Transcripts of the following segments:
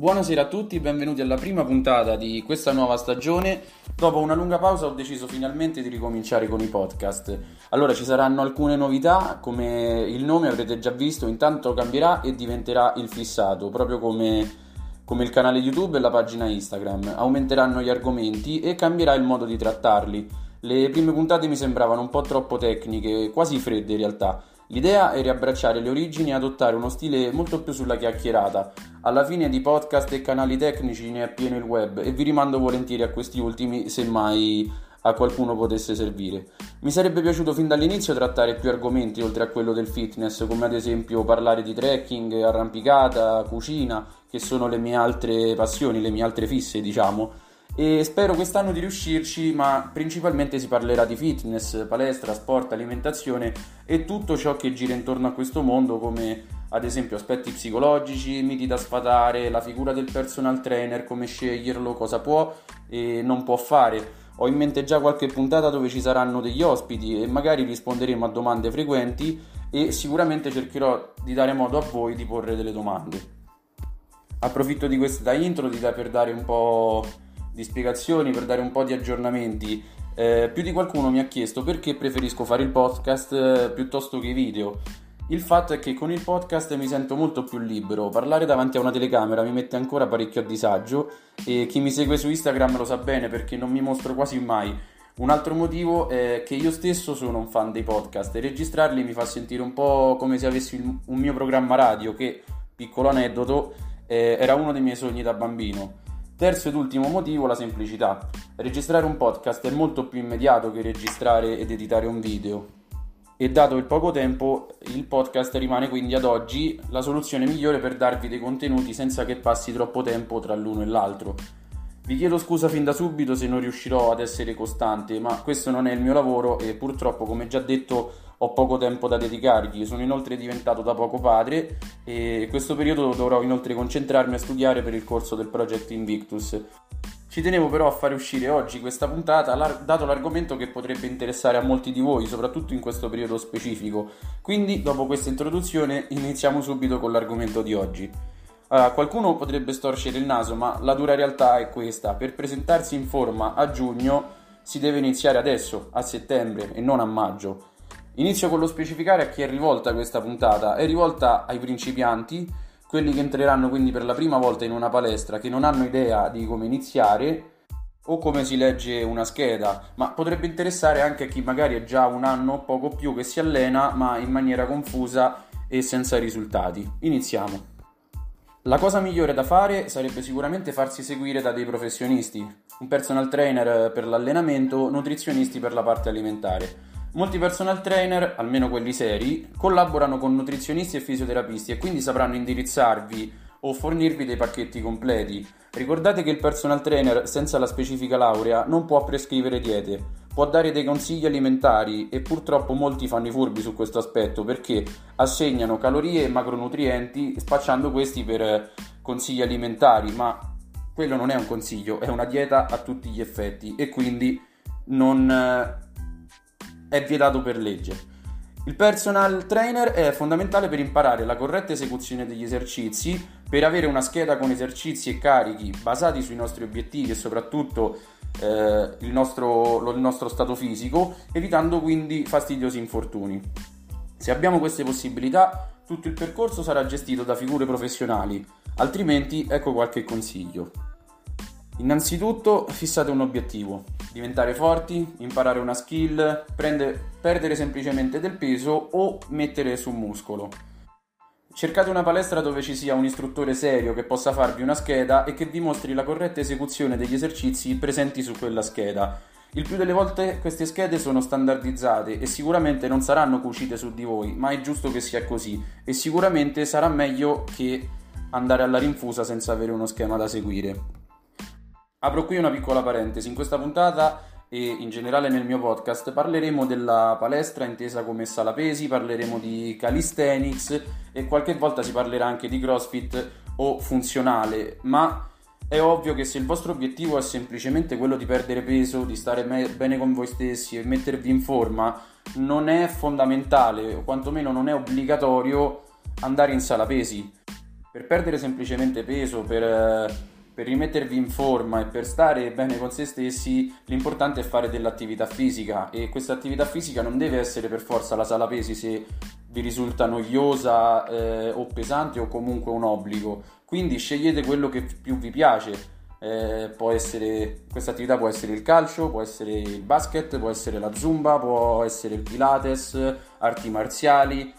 Buonasera a tutti, benvenuti alla prima puntata di questa nuova stagione. Dopo una lunga pausa ho deciso finalmente di ricominciare con i podcast. Allora ci saranno alcune novità, come il nome avrete già visto, intanto cambierà e diventerà il fissato, proprio come, come il canale YouTube e la pagina Instagram. Aumenteranno gli argomenti e cambierà il modo di trattarli. Le prime puntate mi sembravano un po' troppo tecniche, quasi fredde in realtà. L'idea è riabbracciare le origini e adottare uno stile molto più sulla chiacchierata. Alla fine di podcast e canali tecnici ne è pieno il web e vi rimando volentieri a questi ultimi se mai a qualcuno potesse servire. Mi sarebbe piaciuto fin dall'inizio trattare più argomenti oltre a quello del fitness, come ad esempio parlare di trekking, arrampicata, cucina, che sono le mie altre passioni, le mie altre fisse, diciamo e spero quest'anno di riuscirci, ma principalmente si parlerà di fitness, palestra, sport, alimentazione e tutto ciò che gira intorno a questo mondo come ad esempio aspetti psicologici, miti da sfatare, la figura del personal trainer, come sceglierlo, cosa può e non può fare. Ho in mente già qualche puntata dove ci saranno degli ospiti e magari risponderemo a domande frequenti e sicuramente cercherò di dare modo a voi di porre delle domande. Approfitto di questa intro per dare un po' di spiegazioni, per dare un po' di aggiornamenti. Eh, più di qualcuno mi ha chiesto perché preferisco fare il podcast eh, piuttosto che i video. Il fatto è che con il podcast mi sento molto più libero, parlare davanti a una telecamera mi mette ancora parecchio a disagio e chi mi segue su Instagram lo sa bene perché non mi mostro quasi mai. Un altro motivo è che io stesso sono un fan dei podcast e registrarli mi fa sentire un po' come se avessi un mio programma radio che, piccolo aneddoto, eh, era uno dei miei sogni da bambino. Terzo ed ultimo motivo, la semplicità. Registrare un podcast è molto più immediato che registrare ed editare un video. E dato il poco tempo, il podcast rimane quindi ad oggi la soluzione migliore per darvi dei contenuti senza che passi troppo tempo tra l'uno e l'altro. Vi chiedo scusa fin da subito se non riuscirò ad essere costante, ma questo non è il mio lavoro e purtroppo, come già detto, ho poco tempo da dedicargli. Sono inoltre diventato da poco padre e questo periodo dovrò inoltre concentrarmi a studiare per il corso del Project Invictus. Ci tenevo però a fare uscire oggi questa puntata, dato l'argomento che potrebbe interessare a molti di voi, soprattutto in questo periodo specifico. Quindi, dopo questa introduzione, iniziamo subito con l'argomento di oggi. Uh, qualcuno potrebbe storcere il naso, ma la dura realtà è questa: per presentarsi in forma a giugno si deve iniziare adesso, a settembre e non a maggio. Inizio con lo specificare a chi è rivolta questa puntata. È rivolta ai principianti, quelli che entreranno quindi per la prima volta in una palestra, che non hanno idea di come iniziare o come si legge una scheda, ma potrebbe interessare anche a chi magari è già un anno o poco più che si allena, ma in maniera confusa e senza risultati. Iniziamo. La cosa migliore da fare sarebbe sicuramente farsi seguire da dei professionisti, un personal trainer per l'allenamento, nutrizionisti per la parte alimentare. Molti personal trainer, almeno quelli seri, collaborano con nutrizionisti e fisioterapisti e quindi sapranno indirizzarvi o fornirvi dei pacchetti completi. Ricordate che il personal trainer senza la specifica laurea non può prescrivere diete, può dare dei consigli alimentari e purtroppo molti fanno i furbi su questo aspetto perché assegnano calorie e macronutrienti spacciando questi per consigli alimentari, ma quello non è un consiglio, è una dieta a tutti gli effetti e quindi non è vietato per legge. Il personal trainer è fondamentale per imparare la corretta esecuzione degli esercizi, per avere una scheda con esercizi e carichi basati sui nostri obiettivi e soprattutto eh, il, nostro, il nostro stato fisico, evitando quindi fastidiosi infortuni. Se abbiamo queste possibilità, tutto il percorso sarà gestito da figure professionali, altrimenti ecco qualche consiglio. Innanzitutto fissate un obiettivo, diventare forti, imparare una skill, prende, perdere semplicemente del peso o mettere su muscolo. Cercate una palestra dove ci sia un istruttore serio che possa farvi una scheda e che vi mostri la corretta esecuzione degli esercizi presenti su quella scheda. Il più delle volte queste schede sono standardizzate e sicuramente non saranno cucite su di voi, ma è giusto che sia così e sicuramente sarà meglio che andare alla rinfusa senza avere uno schema da seguire. Apro qui una piccola parentesi, in questa puntata e in generale nel mio podcast parleremo della palestra intesa come sala pesi, parleremo di calisthenics e qualche volta si parlerà anche di crossfit o funzionale, ma è ovvio che se il vostro obiettivo è semplicemente quello di perdere peso, di stare me- bene con voi stessi e mettervi in forma, non è fondamentale o quantomeno non è obbligatorio andare in sala pesi per perdere semplicemente peso, per, per rimettervi in forma e per stare bene con se stessi, l'importante è fare dell'attività fisica e questa attività fisica non deve essere per forza la sala pesi se vi risulta noiosa eh, o pesante o comunque un obbligo. Quindi scegliete quello che più vi piace. Eh, essere, questa attività può essere il calcio, può essere il basket, può essere la zumba, può essere il pilates, arti marziali.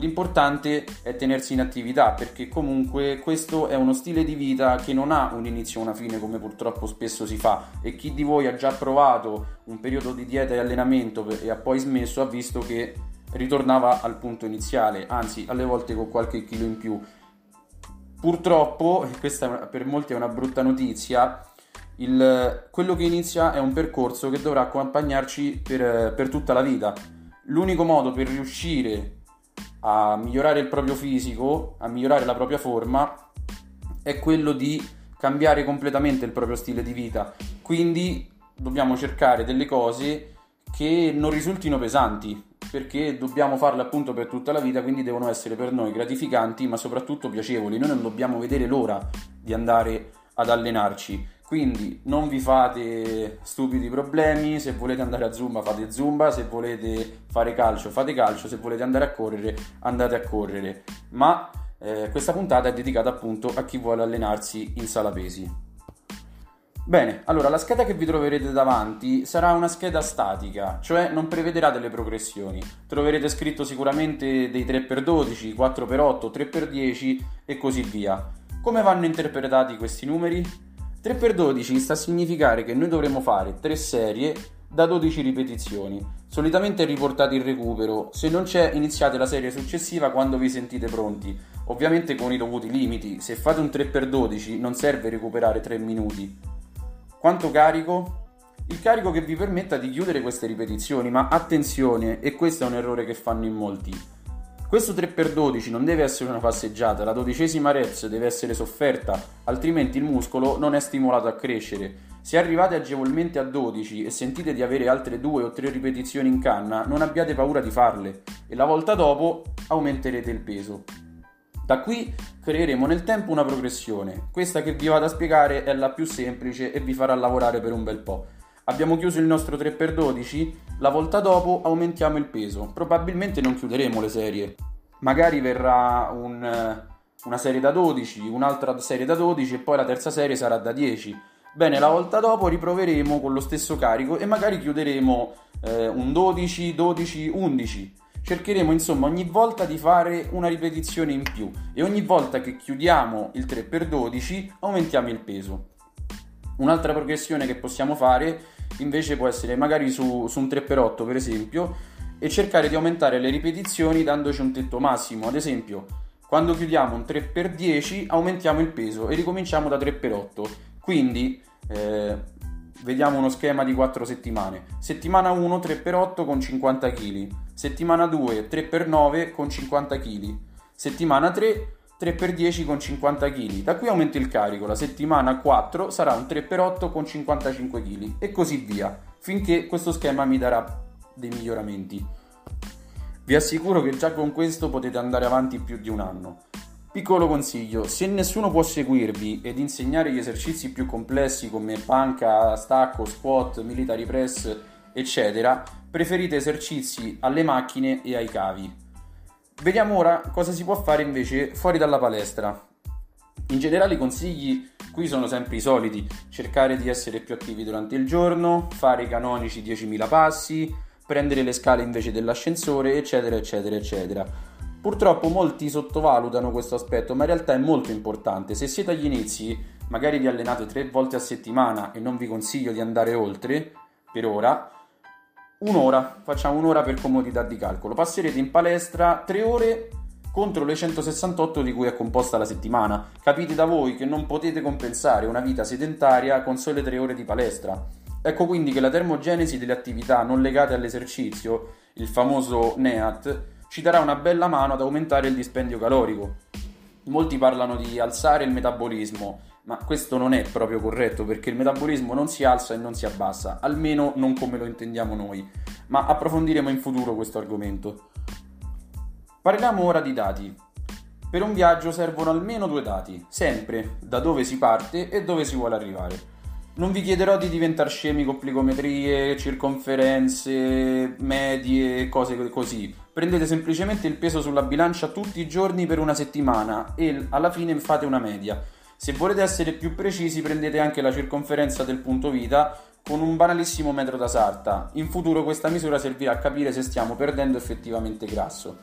L'importante è tenersi in attività perché comunque questo è uno stile di vita che non ha un inizio e una fine come purtroppo spesso si fa e chi di voi ha già provato un periodo di dieta e allenamento e ha poi smesso ha visto che ritornava al punto iniziale, anzi alle volte con qualche chilo in più. Purtroppo, e questa per molti è una brutta notizia, il, quello che inizia è un percorso che dovrà accompagnarci per, per tutta la vita. L'unico modo per riuscire a migliorare il proprio fisico, a migliorare la propria forma, è quello di cambiare completamente il proprio stile di vita. Quindi dobbiamo cercare delle cose che non risultino pesanti, perché dobbiamo farle appunto per tutta la vita, quindi devono essere per noi gratificanti, ma soprattutto piacevoli. Noi non dobbiamo vedere l'ora di andare ad allenarci. Quindi non vi fate stupidi problemi, se volete andare a zumba fate zumba, se volete fare calcio fate calcio, se volete andare a correre andate a correre. Ma eh, questa puntata è dedicata appunto a chi vuole allenarsi in sala pesi. Bene, allora la scheda che vi troverete davanti sarà una scheda statica, cioè non prevederà delle progressioni. Troverete scritto sicuramente dei 3x12, 4x8, 3x10 e così via. Come vanno interpretati questi numeri? 3x12 sta a significare che noi dovremo fare 3 serie da 12 ripetizioni. Solitamente riportate il recupero, se non c'è iniziate la serie successiva quando vi sentite pronti. Ovviamente con i dovuti limiti, se fate un 3x12 non serve recuperare 3 minuti, quanto carico? Il carico che vi permetta di chiudere queste ripetizioni, ma attenzione, e questo è un errore che fanno in molti. Questo 3x12 non deve essere una passeggiata, la dodicesima reps deve essere sofferta, altrimenti il muscolo non è stimolato a crescere. Se arrivate agevolmente a 12 e sentite di avere altre 2 o 3 ripetizioni in canna, non abbiate paura di farle e la volta dopo aumenterete il peso. Da qui creeremo nel tempo una progressione. Questa che vi vado a spiegare è la più semplice e vi farà lavorare per un bel po'. Abbiamo chiuso il nostro 3x12, la volta dopo aumentiamo il peso. Probabilmente non chiuderemo le serie. Magari verrà un, una serie da 12, un'altra serie da 12 e poi la terza serie sarà da 10. Bene, la volta dopo riproveremo con lo stesso carico e magari chiuderemo eh, un 12, 12, 11 cercheremo insomma ogni volta di fare una ripetizione in più e ogni volta che chiudiamo il 3x12 aumentiamo il peso. Un'altra progressione che possiamo fare invece può essere magari su, su un 3x8 per esempio e cercare di aumentare le ripetizioni dandoci un tetto massimo. Ad esempio, quando chiudiamo un 3x10 aumentiamo il peso e ricominciamo da 3x8. Quindi eh, vediamo uno schema di 4 settimane. Settimana 1 3x8 con 50 kg, settimana 2 3x9 con 50 kg, settimana 3 3x10 con 50 kg. Da qui aumento il carico, la settimana 4 sarà un 3x8 con 55 kg e così via, finché questo schema mi darà dei miglioramenti. Vi assicuro che già con questo potete andare avanti più di un anno. Piccolo consiglio, se nessuno può seguirvi ed insegnare gli esercizi più complessi come panca, stacco, squat, military press, eccetera, preferite esercizi alle macchine e ai cavi. Vediamo ora cosa si può fare invece fuori dalla palestra. In generale i consigli qui sono sempre i soliti, cercare di essere più attivi durante il giorno, fare i canonici 10.000 passi, prendere le scale invece dell'ascensore, eccetera, eccetera, eccetera. Purtroppo molti sottovalutano questo aspetto, ma in realtà è molto importante. Se siete agli inizi, magari vi allenate tre volte a settimana e non vi consiglio di andare oltre per ora, un'ora, facciamo un'ora per comodità di calcolo. Passerete in palestra tre ore contro le 168 di cui è composta la settimana. Capite da voi che non potete compensare una vita sedentaria con sole tre ore di palestra. Ecco quindi che la termogenesi delle attività non legate all'esercizio, il famoso NEAT, ci darà una bella mano ad aumentare il dispendio calorico. Molti parlano di alzare il metabolismo, ma questo non è proprio corretto perché il metabolismo non si alza e non si abbassa, almeno non come lo intendiamo noi, ma approfondiremo in futuro questo argomento. Parliamo ora di dati. Per un viaggio servono almeno due dati, sempre da dove si parte e dove si vuole arrivare. Non vi chiederò di diventare scemi con plicometrie, circonferenze, medie, cose così. Prendete semplicemente il peso sulla bilancia tutti i giorni per una settimana e alla fine fate una media. Se volete essere più precisi prendete anche la circonferenza del punto vita con un banalissimo metro da sarta. In futuro questa misura servirà a capire se stiamo perdendo effettivamente grasso.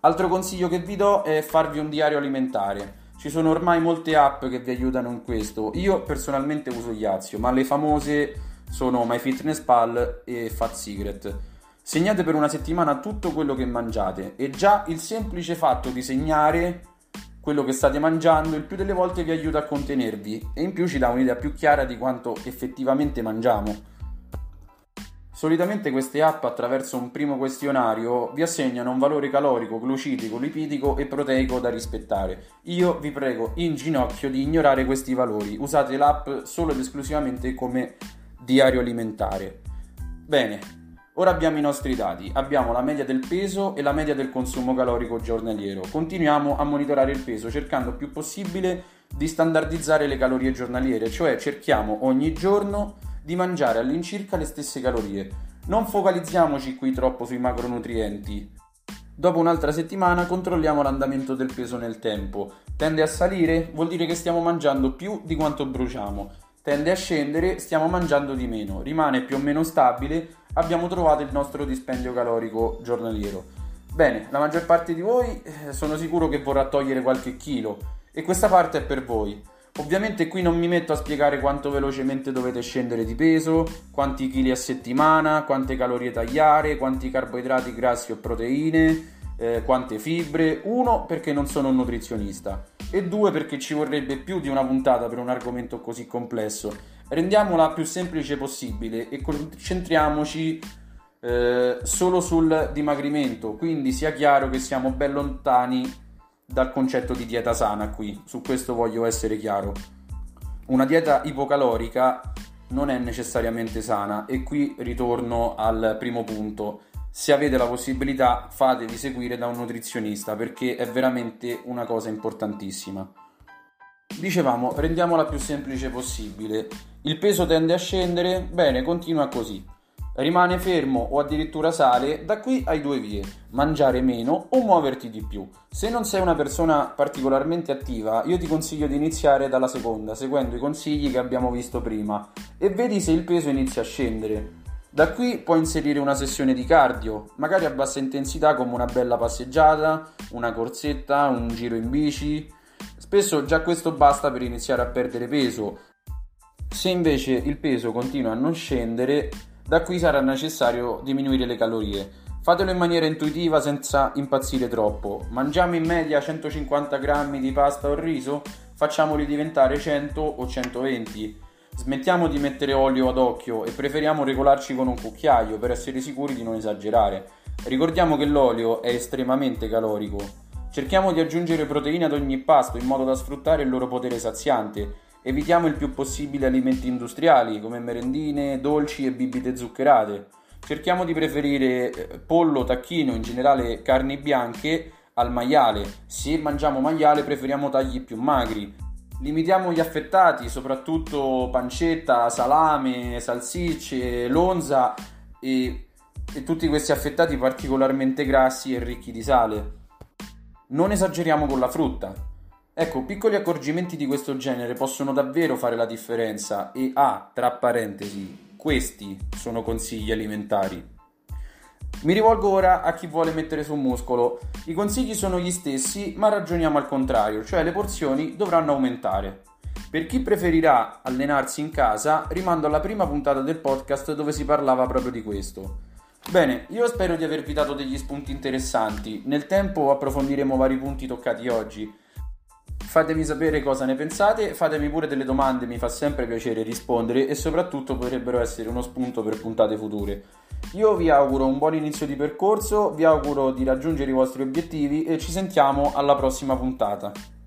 Altro consiglio che vi do è farvi un diario alimentare. Ci sono ormai molte app che vi aiutano in questo. Io personalmente uso Yazio, ma le famose sono MyFitnessPal e Fat Secret. Segnate per una settimana tutto quello che mangiate e già il semplice fatto di segnare quello che state mangiando il più delle volte vi aiuta a contenervi e in più ci dà un'idea più chiara di quanto effettivamente mangiamo. Solitamente queste app attraverso un primo questionario vi assegnano un valore calorico, glucidico, lipidico e proteico da rispettare. Io vi prego in ginocchio di ignorare questi valori, usate l'app solo ed esclusivamente come diario alimentare. Bene, ora abbiamo i nostri dati, abbiamo la media del peso e la media del consumo calorico giornaliero. Continuiamo a monitorare il peso cercando il più possibile di standardizzare le calorie giornaliere, cioè cerchiamo ogni giorno di mangiare all'incirca le stesse calorie. Non focalizziamoci qui troppo sui macronutrienti. Dopo un'altra settimana controlliamo l'andamento del peso nel tempo. Tende a salire? Vuol dire che stiamo mangiando più di quanto bruciamo. Tende a scendere? Stiamo mangiando di meno. Rimane più o meno stabile? Abbiamo trovato il nostro dispendio calorico giornaliero. Bene, la maggior parte di voi eh, sono sicuro che vorrà togliere qualche chilo e questa parte è per voi. Ovviamente qui non mi metto a spiegare quanto velocemente dovete scendere di peso, quanti chili a settimana, quante calorie tagliare, quanti carboidrati, grassi o proteine, eh, quante fibre. Uno, perché non sono un nutrizionista e due, perché ci vorrebbe più di una puntata per un argomento così complesso. Rendiamola più semplice possibile e concentriamoci eh, solo sul dimagrimento, quindi sia chiaro che siamo ben lontani dal concetto di dieta sana qui, su questo voglio essere chiaro. Una dieta ipocalorica non è necessariamente sana e qui ritorno al primo punto. Se avete la possibilità fatevi seguire da un nutrizionista perché è veramente una cosa importantissima. Dicevamo, rendiamola più semplice possibile. Il peso tende a scendere? Bene, continua così rimane fermo o addirittura sale, da qui hai due vie, mangiare meno o muoverti di più. Se non sei una persona particolarmente attiva, io ti consiglio di iniziare dalla seconda, seguendo i consigli che abbiamo visto prima, e vedi se il peso inizia a scendere. Da qui puoi inserire una sessione di cardio, magari a bassa intensità come una bella passeggiata, una corsetta, un giro in bici. Spesso già questo basta per iniziare a perdere peso. Se invece il peso continua a non scendere, da qui sarà necessario diminuire le calorie. Fatelo in maniera intuitiva senza impazzire troppo. Mangiamo in media 150 grammi di pasta o riso? Facciamoli diventare 100 o 120. Smettiamo di mettere olio ad occhio e preferiamo regolarci con un cucchiaio per essere sicuri di non esagerare. Ricordiamo che l'olio è estremamente calorico. Cerchiamo di aggiungere proteine ad ogni pasto in modo da sfruttare il loro potere saziante Evitiamo il più possibile alimenti industriali come merendine, dolci e bibite zuccherate. Cerchiamo di preferire eh, pollo, tacchino, in generale carni bianche al maiale. Se mangiamo maiale preferiamo tagli più magri. Limitiamo gli affettati, soprattutto pancetta, salame, salsicce, lonza e, e tutti questi affettati particolarmente grassi e ricchi di sale. Non esageriamo con la frutta. Ecco, piccoli accorgimenti di questo genere possono davvero fare la differenza e ah, tra parentesi, questi sono consigli alimentari. Mi rivolgo ora a chi vuole mettere su muscolo. I consigli sono gli stessi, ma ragioniamo al contrario, cioè le porzioni dovranno aumentare. Per chi preferirà allenarsi in casa, rimando alla prima puntata del podcast dove si parlava proprio di questo. Bene, io spero di avervi dato degli spunti interessanti. Nel tempo approfondiremo vari punti toccati oggi. Fatemi sapere cosa ne pensate, fatemi pure delle domande, mi fa sempre piacere rispondere e soprattutto potrebbero essere uno spunto per puntate future. Io vi auguro un buon inizio di percorso, vi auguro di raggiungere i vostri obiettivi e ci sentiamo alla prossima puntata.